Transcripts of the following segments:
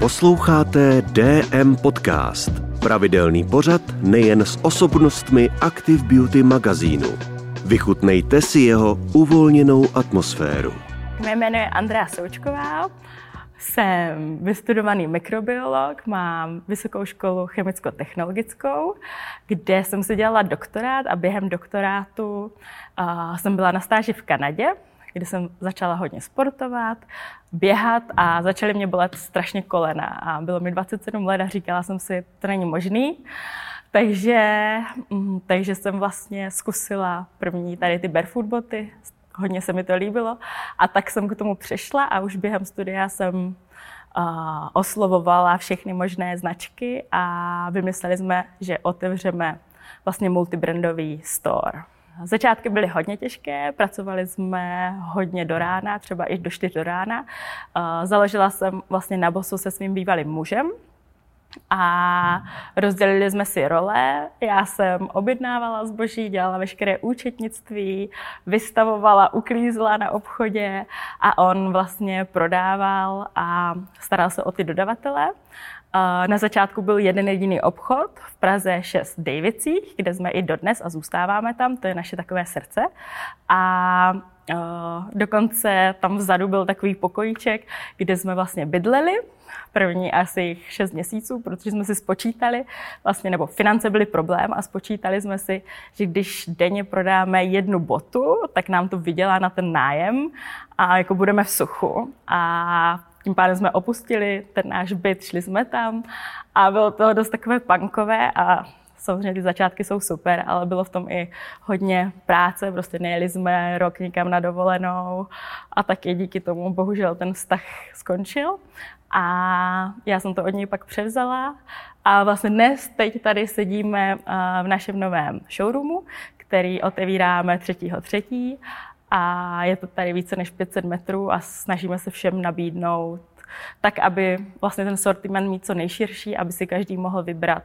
Posloucháte DM Podcast, pravidelný pořad nejen s osobnostmi Active Beauty magazínu. Vychutnejte si jeho uvolněnou atmosféru. Mé jméno je Andrea Součková, jsem vystudovaný mikrobiolog, mám vysokou školu chemicko-technologickou, kde jsem si dělala doktorát a během doktorátu uh, jsem byla na stáži v Kanadě, kde jsem začala hodně sportovat, běhat a začaly mě bolet strašně kolena. A bylo mi 27 let a říkala jsem si, to není možný. Takže, mm, takže jsem vlastně zkusila první tady ty barefoot boty, hodně se mi to líbilo. A tak jsem k tomu přešla a už během studia jsem uh, oslovovala všechny možné značky a vymysleli jsme, že otevřeme vlastně multibrandový store. Začátky byly hodně těžké, pracovali jsme hodně do rána, třeba i do 4 do rána. Založila jsem vlastně na bosu se svým bývalým mužem, a rozdělili jsme si role. Já jsem objednávala zboží, dělala veškeré účetnictví, vystavovala, uklízela na obchodě a on vlastně prodával a staral se o ty dodavatele. Na začátku byl jeden jediný obchod v Praze 6 Davicích, kde jsme i dodnes a zůstáváme tam, to je naše takové srdce. A dokonce tam vzadu byl takový pokojíček, kde jsme vlastně bydleli první asi 6 měsíců, protože jsme si spočítali, vlastně, nebo finance byly problém a spočítali jsme si, že když denně prodáme jednu botu, tak nám to vydělá na ten nájem a jako budeme v suchu. A tím pádem jsme opustili ten náš byt, šli jsme tam a bylo to dost takové punkové a samozřejmě ty začátky jsou super, ale bylo v tom i hodně práce, prostě nejeli jsme rok někam na dovolenou a taky díky tomu bohužel ten vztah skončil. A já jsem to od něj pak převzala a vlastně dnes, teď tady sedíme v našem novém showroomu, který otevíráme 3.3. a je to tady více než 500 metrů a snažíme se všem nabídnout tak, aby vlastně ten sortiment mít co nejširší, aby si každý mohl vybrat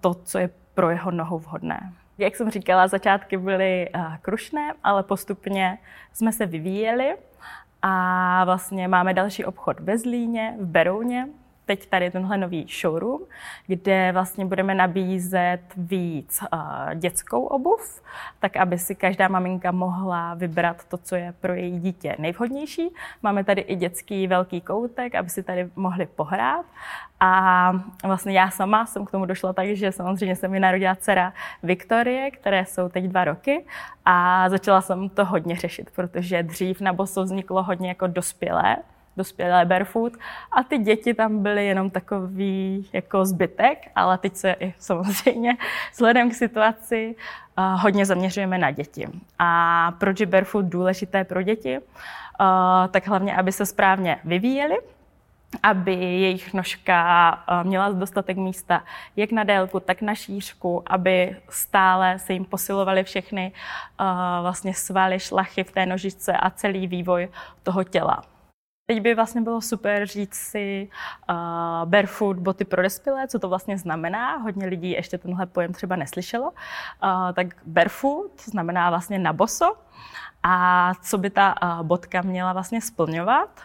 to, co je pro jeho nohu vhodné. Jak jsem říkala, začátky byly krušné, ale postupně jsme se vyvíjeli a vlastně máme další obchod ve Zlíně, v Berouně, teď tady tenhle nový showroom, kde vlastně budeme nabízet víc uh, dětskou obuv, tak aby si každá maminka mohla vybrat to, co je pro její dítě nejvhodnější. Máme tady i dětský velký koutek, aby si tady mohli pohrát. A vlastně já sama jsem k tomu došla tak, že samozřejmě se mi narodila dcera Viktorie, které jsou teď dva roky a začala jsem to hodně řešit, protože dřív na boso vzniklo hodně jako dospělé, dospělé barefoot a ty děti tam byly jenom takový jako zbytek, ale teď se i samozřejmě vzhledem k situaci uh, hodně zaměřujeme na děti. A proč je barefoot důležité pro děti? Uh, tak hlavně, aby se správně vyvíjeli, aby jejich nožka měla dostatek místa jak na délku, tak na šířku, aby stále se jim posilovaly všechny vlastně svaly, šlachy v té nožičce a celý vývoj toho těla. Teď by vlastně bylo super říct si uh, barefoot boty pro dospělé, co to vlastně znamená. Hodně lidí ještě tenhle pojem třeba neslyšelo. Uh, tak barefoot znamená vlastně na boso. A co by ta uh, botka měla vlastně splňovat?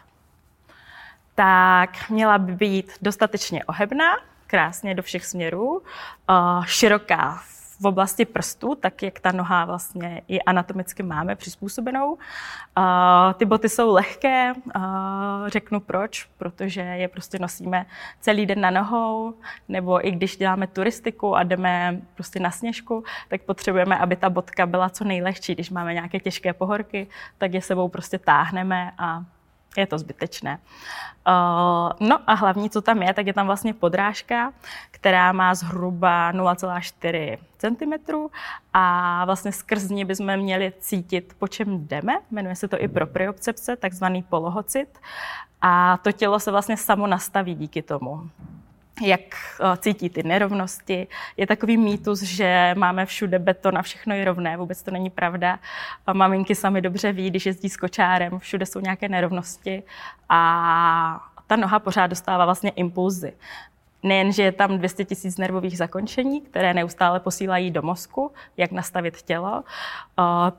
Tak měla by být dostatečně ohebná, krásně do všech směrů, uh, široká v oblasti prstů, tak jak ta noha vlastně i anatomicky máme přizpůsobenou. Ty boty jsou lehké, řeknu proč, protože je prostě nosíme celý den na nohou, nebo i když děláme turistiku a jdeme prostě na sněžku, tak potřebujeme, aby ta botka byla co nejlehčí. Když máme nějaké těžké pohorky, tak je sebou prostě táhneme a je to zbytečné. Uh, no a hlavní, co tam je, tak je tam vlastně podrážka, která má zhruba 0,4 cm a vlastně skrz ní bychom měli cítit, po čem jdeme. Jmenuje se to i propriocepce, takzvaný polohocit. A to tělo se vlastně samo nastaví díky tomu jak eh, cítí ty nerovnosti. Je takový mýtus, že máme všude beton a všechno je rovné. Vůbec to není pravda. Maminky sami dobře ví, když jezdí s kočárem, všude jsou nějaké nerovnosti a ta noha pořád dostává vlastně impulzy. Nejen, že je tam 200 tisíc nervových zakončení, které neustále posílají do mozku, jak nastavit tělo,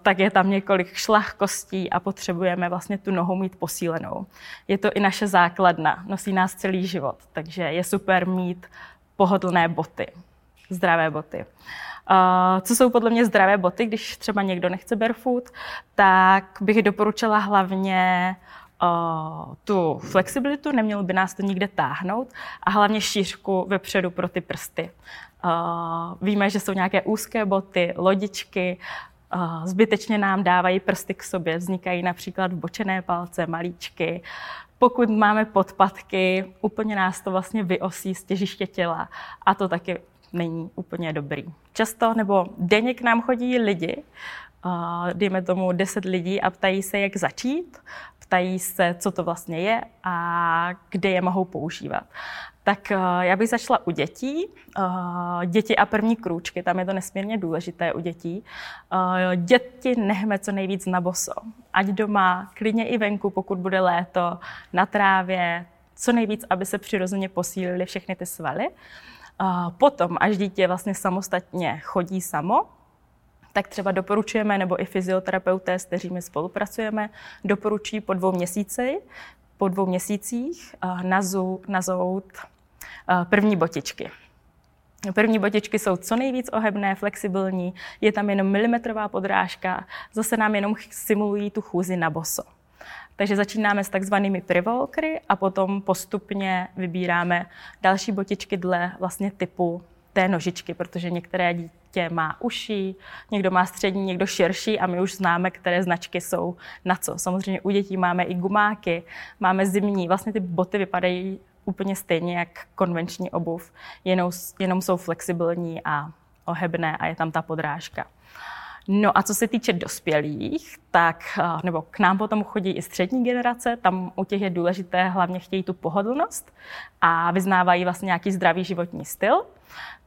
tak je tam několik šlach kostí a potřebujeme vlastně tu nohu mít posílenou. Je to i naše základna, nosí nás celý život, takže je super mít pohodlné boty, zdravé boty. Co jsou podle mě zdravé boty, když třeba někdo nechce barefoot, tak bych doporučila hlavně tu flexibilitu, nemělo by nás to nikde táhnout a hlavně šířku vepředu pro ty prsty. Víme, že jsou nějaké úzké boty, lodičky, zbytečně nám dávají prsty k sobě, vznikají například vbočené palce, malíčky. Pokud máme podpatky, úplně nás to vlastně vyosí z těžiště těla a to taky není úplně dobrý. Často nebo denně k nám chodí lidi, dejme tomu 10 lidí a ptají se, jak začít ptají se, co to vlastně je a kde je mohou používat. Tak eh, já bych začala u dětí. Eh, děti a první krůčky, tam je to nesmírně důležité u dětí. Eh, děti nechme co nejvíc na boso. Ať doma, klidně i venku, pokud bude léto, na trávě, co nejvíc, aby se přirozeně posílily všechny ty svaly. Potom, až dítě vlastně samostatně chodí samo, tak třeba doporučujeme, nebo i fyzioterapeuté, s kterými spolupracujeme, doporučují po dvou měsíci, po dvou měsících nazu, nazout první botičky. První botičky jsou co nejvíc ohebné, flexibilní, je tam jenom milimetrová podrážka, zase nám jenom simulují tu chůzi na boso. Takže začínáme s takzvanými privolkry a potom postupně vybíráme další botičky dle vlastně typu té nožičky, protože některé dítě má uší, někdo má střední, někdo širší a my už známe, které značky jsou na co. Samozřejmě u dětí máme i gumáky, máme zimní, vlastně ty boty vypadají úplně stejně jak konvenční obuv, jenom, jenom jsou flexibilní a ohebné a je tam ta podrážka. No a co se týče dospělých, tak, eh, nebo k nám potom chodí i střední generace, tam u těch je důležité hlavně chtějí tu pohodlnost a vyznávají vlastně nějaký zdravý životní styl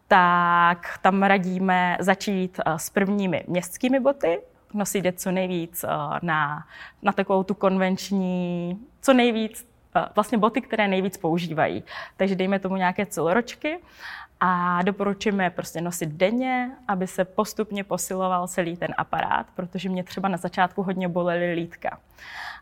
tak tam radíme začít eh, s prvními městskými boty, nosit je co nejvíc eh, na, na takovou tu konvenční, co nejvíc, eh, vlastně boty, které nejvíc používají. Takže dejme tomu nějaké celoročky a doporučujeme prostě nosit denně, aby se postupně posiloval celý ten aparát, protože mě třeba na začátku hodně bolely lítka.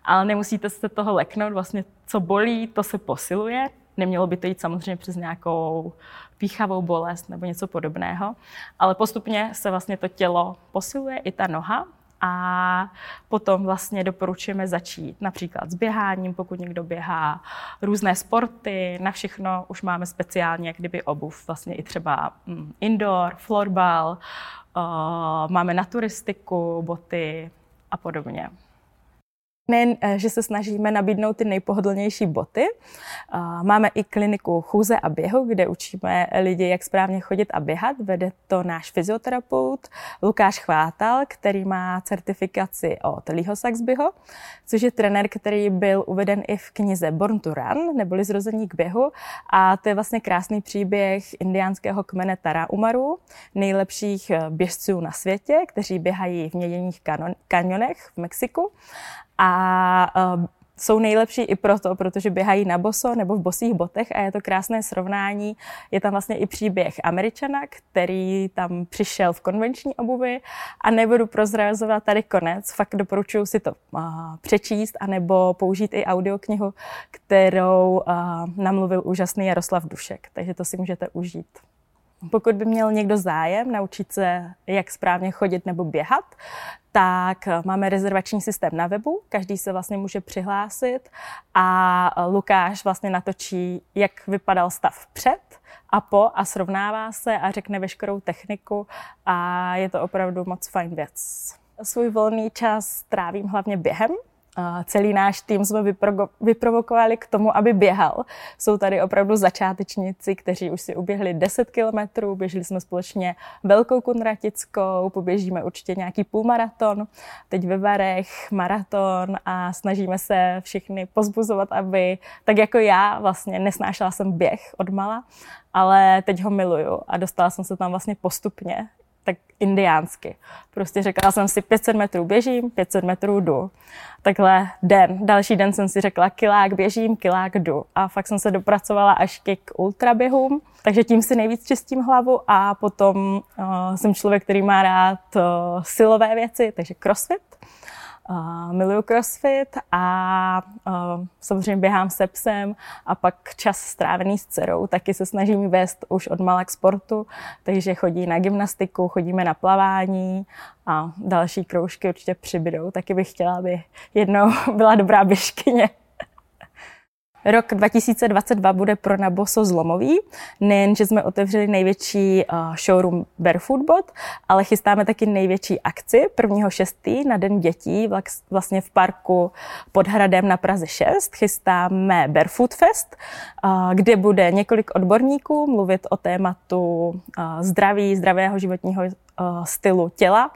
Ale nemusíte se toho leknout, vlastně co bolí, to se posiluje. Nemělo by to jít samozřejmě přes nějakou píchavou bolest nebo něco podobného, ale postupně se vlastně to tělo posiluje, i ta noha, a potom vlastně doporučujeme začít například s běháním, pokud někdo běhá, různé sporty, na všechno už máme speciálně jak kdyby obuv, vlastně i třeba mm, indoor, florbal, máme na turistiku, boty a podobně. Nejen, eh, že se snažíme nabídnout ty nejpohodlnější boty, máme i kliniku chůze a běhu, kde učíme lidi, jak správně chodit a běhat. Vede to náš fyzioterapeut Lukáš Chvátal, který má certifikaci od Liho Saxbyho, což je trenér, který byl uveden i v knize Born to Run, neboli Zrození k běhu. A to je vlastně krásný příběh indiánského kmene Taraumaru, nejlepších eh, běžců na světě, kteří běhají v měděných kanionech v Mexiku a uh, jsou nejlepší i proto, protože běhají na boso nebo v bosých botech a je to krásné srovnání. Je tam vlastně i příběh Američana, který tam přišel v konvenční obuvi a nebudu prozrazovat tady konec. Fakt doporučuji si to uh, přečíst anebo použít i audioknihu, kterou uh, namluvil úžasný Jaroslav Dušek. Takže to si můžete užít. Pokud by měl někdo zájem naučit se, jak správně chodit nebo běhat, tak máme rezervační systém na webu, každý se vlastně může přihlásit a Lukáš vlastně natočí, jak vypadal stav před a po a srovnává se a řekne veškerou techniku a je to opravdu moc fajn věc. Svůj volný čas trávím hlavně během, celý náš tým jsme vyprovokovali k tomu, aby běhal. Jsou tady opravdu začátečníci, kteří už si uběhli 10 kilometrů, běželi jsme společně velkou kunratickou, poběžíme určitě nějaký půlmaraton, teď ve Varech maraton a snažíme se všichni pozbuzovat, aby, tak jako já vlastně nesnášela jsem běh od mala, ale teď ho miluju a dostala jsem se tam vlastně postupně tak indiánsky. Prostě řekla jsem si 500 metrů běžím, 500 metrů jdu. Takhle den. Další den jsem si řekla kilák běžím, kilák jdu. A fakt jsem se dopracovala až k ultraběhům. Takže tím si nejvíc čistím hlavu a potom uh, jsem člověk, který má rád uh, silové věci, takže crossfit. Uh, miluju crossfit a uh, samozřejmě běhám se psem a pak čas strávený s dcerou taky se snažím vést už od malá k sportu, takže chodí na gymnastiku, chodíme na plavání a další kroužky určitě přibydou. Taky bych chtěla, aby jednou byla dobrá běžkyně. Rok 2022 bude pro Naboso zlomový. Nejen, že jsme otevřeli největší uh, showroom Barefoot Bot, ale chystáme taky největší akci 1.6. na Den dětí vlastně v parku pod hradem na Praze 6. Chystáme Barefoot Fest, uh, kde bude několik odborníků mluvit o tématu uh, zdraví, zdravého životního stylu těla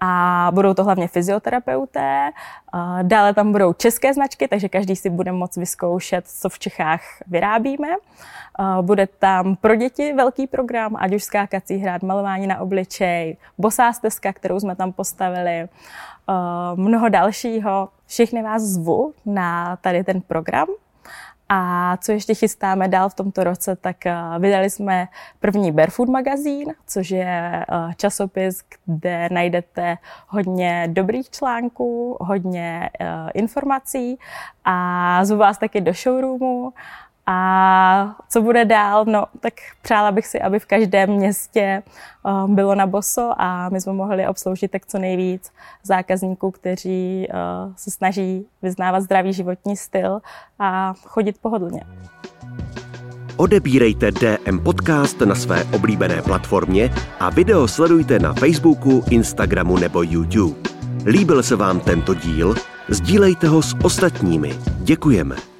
a budou to hlavně fyzioterapeuté. Dále tam budou české značky, takže každý si bude moct vyzkoušet, co v Čechách vyrábíme. Bude tam pro děti velký program, ať už skákací hrát, malování na obličej, bosá stezka, kterou jsme tam postavili, mnoho dalšího. Všechny vás zvu na tady ten program. A co ještě chystáme dál v tomto roce, tak eh, vydali jsme první Barefoot magazín, což je eh, časopis, kde najdete hodně dobrých článků, hodně eh, informací a zvu vás taky do showroomu a co bude dál? No, tak přála bych si, aby v každém městě uh, bylo na boso a my jsme mohli obsloužit tak co nejvíc zákazníků, kteří uh, se snaží vyznávat zdravý životní styl a chodit pohodlně. Odebírejte DM Podcast na své oblíbené platformě a video sledujte na Facebooku, Instagramu nebo YouTube. Líbil se vám tento díl? Sdílejte ho s ostatními. Děkujeme.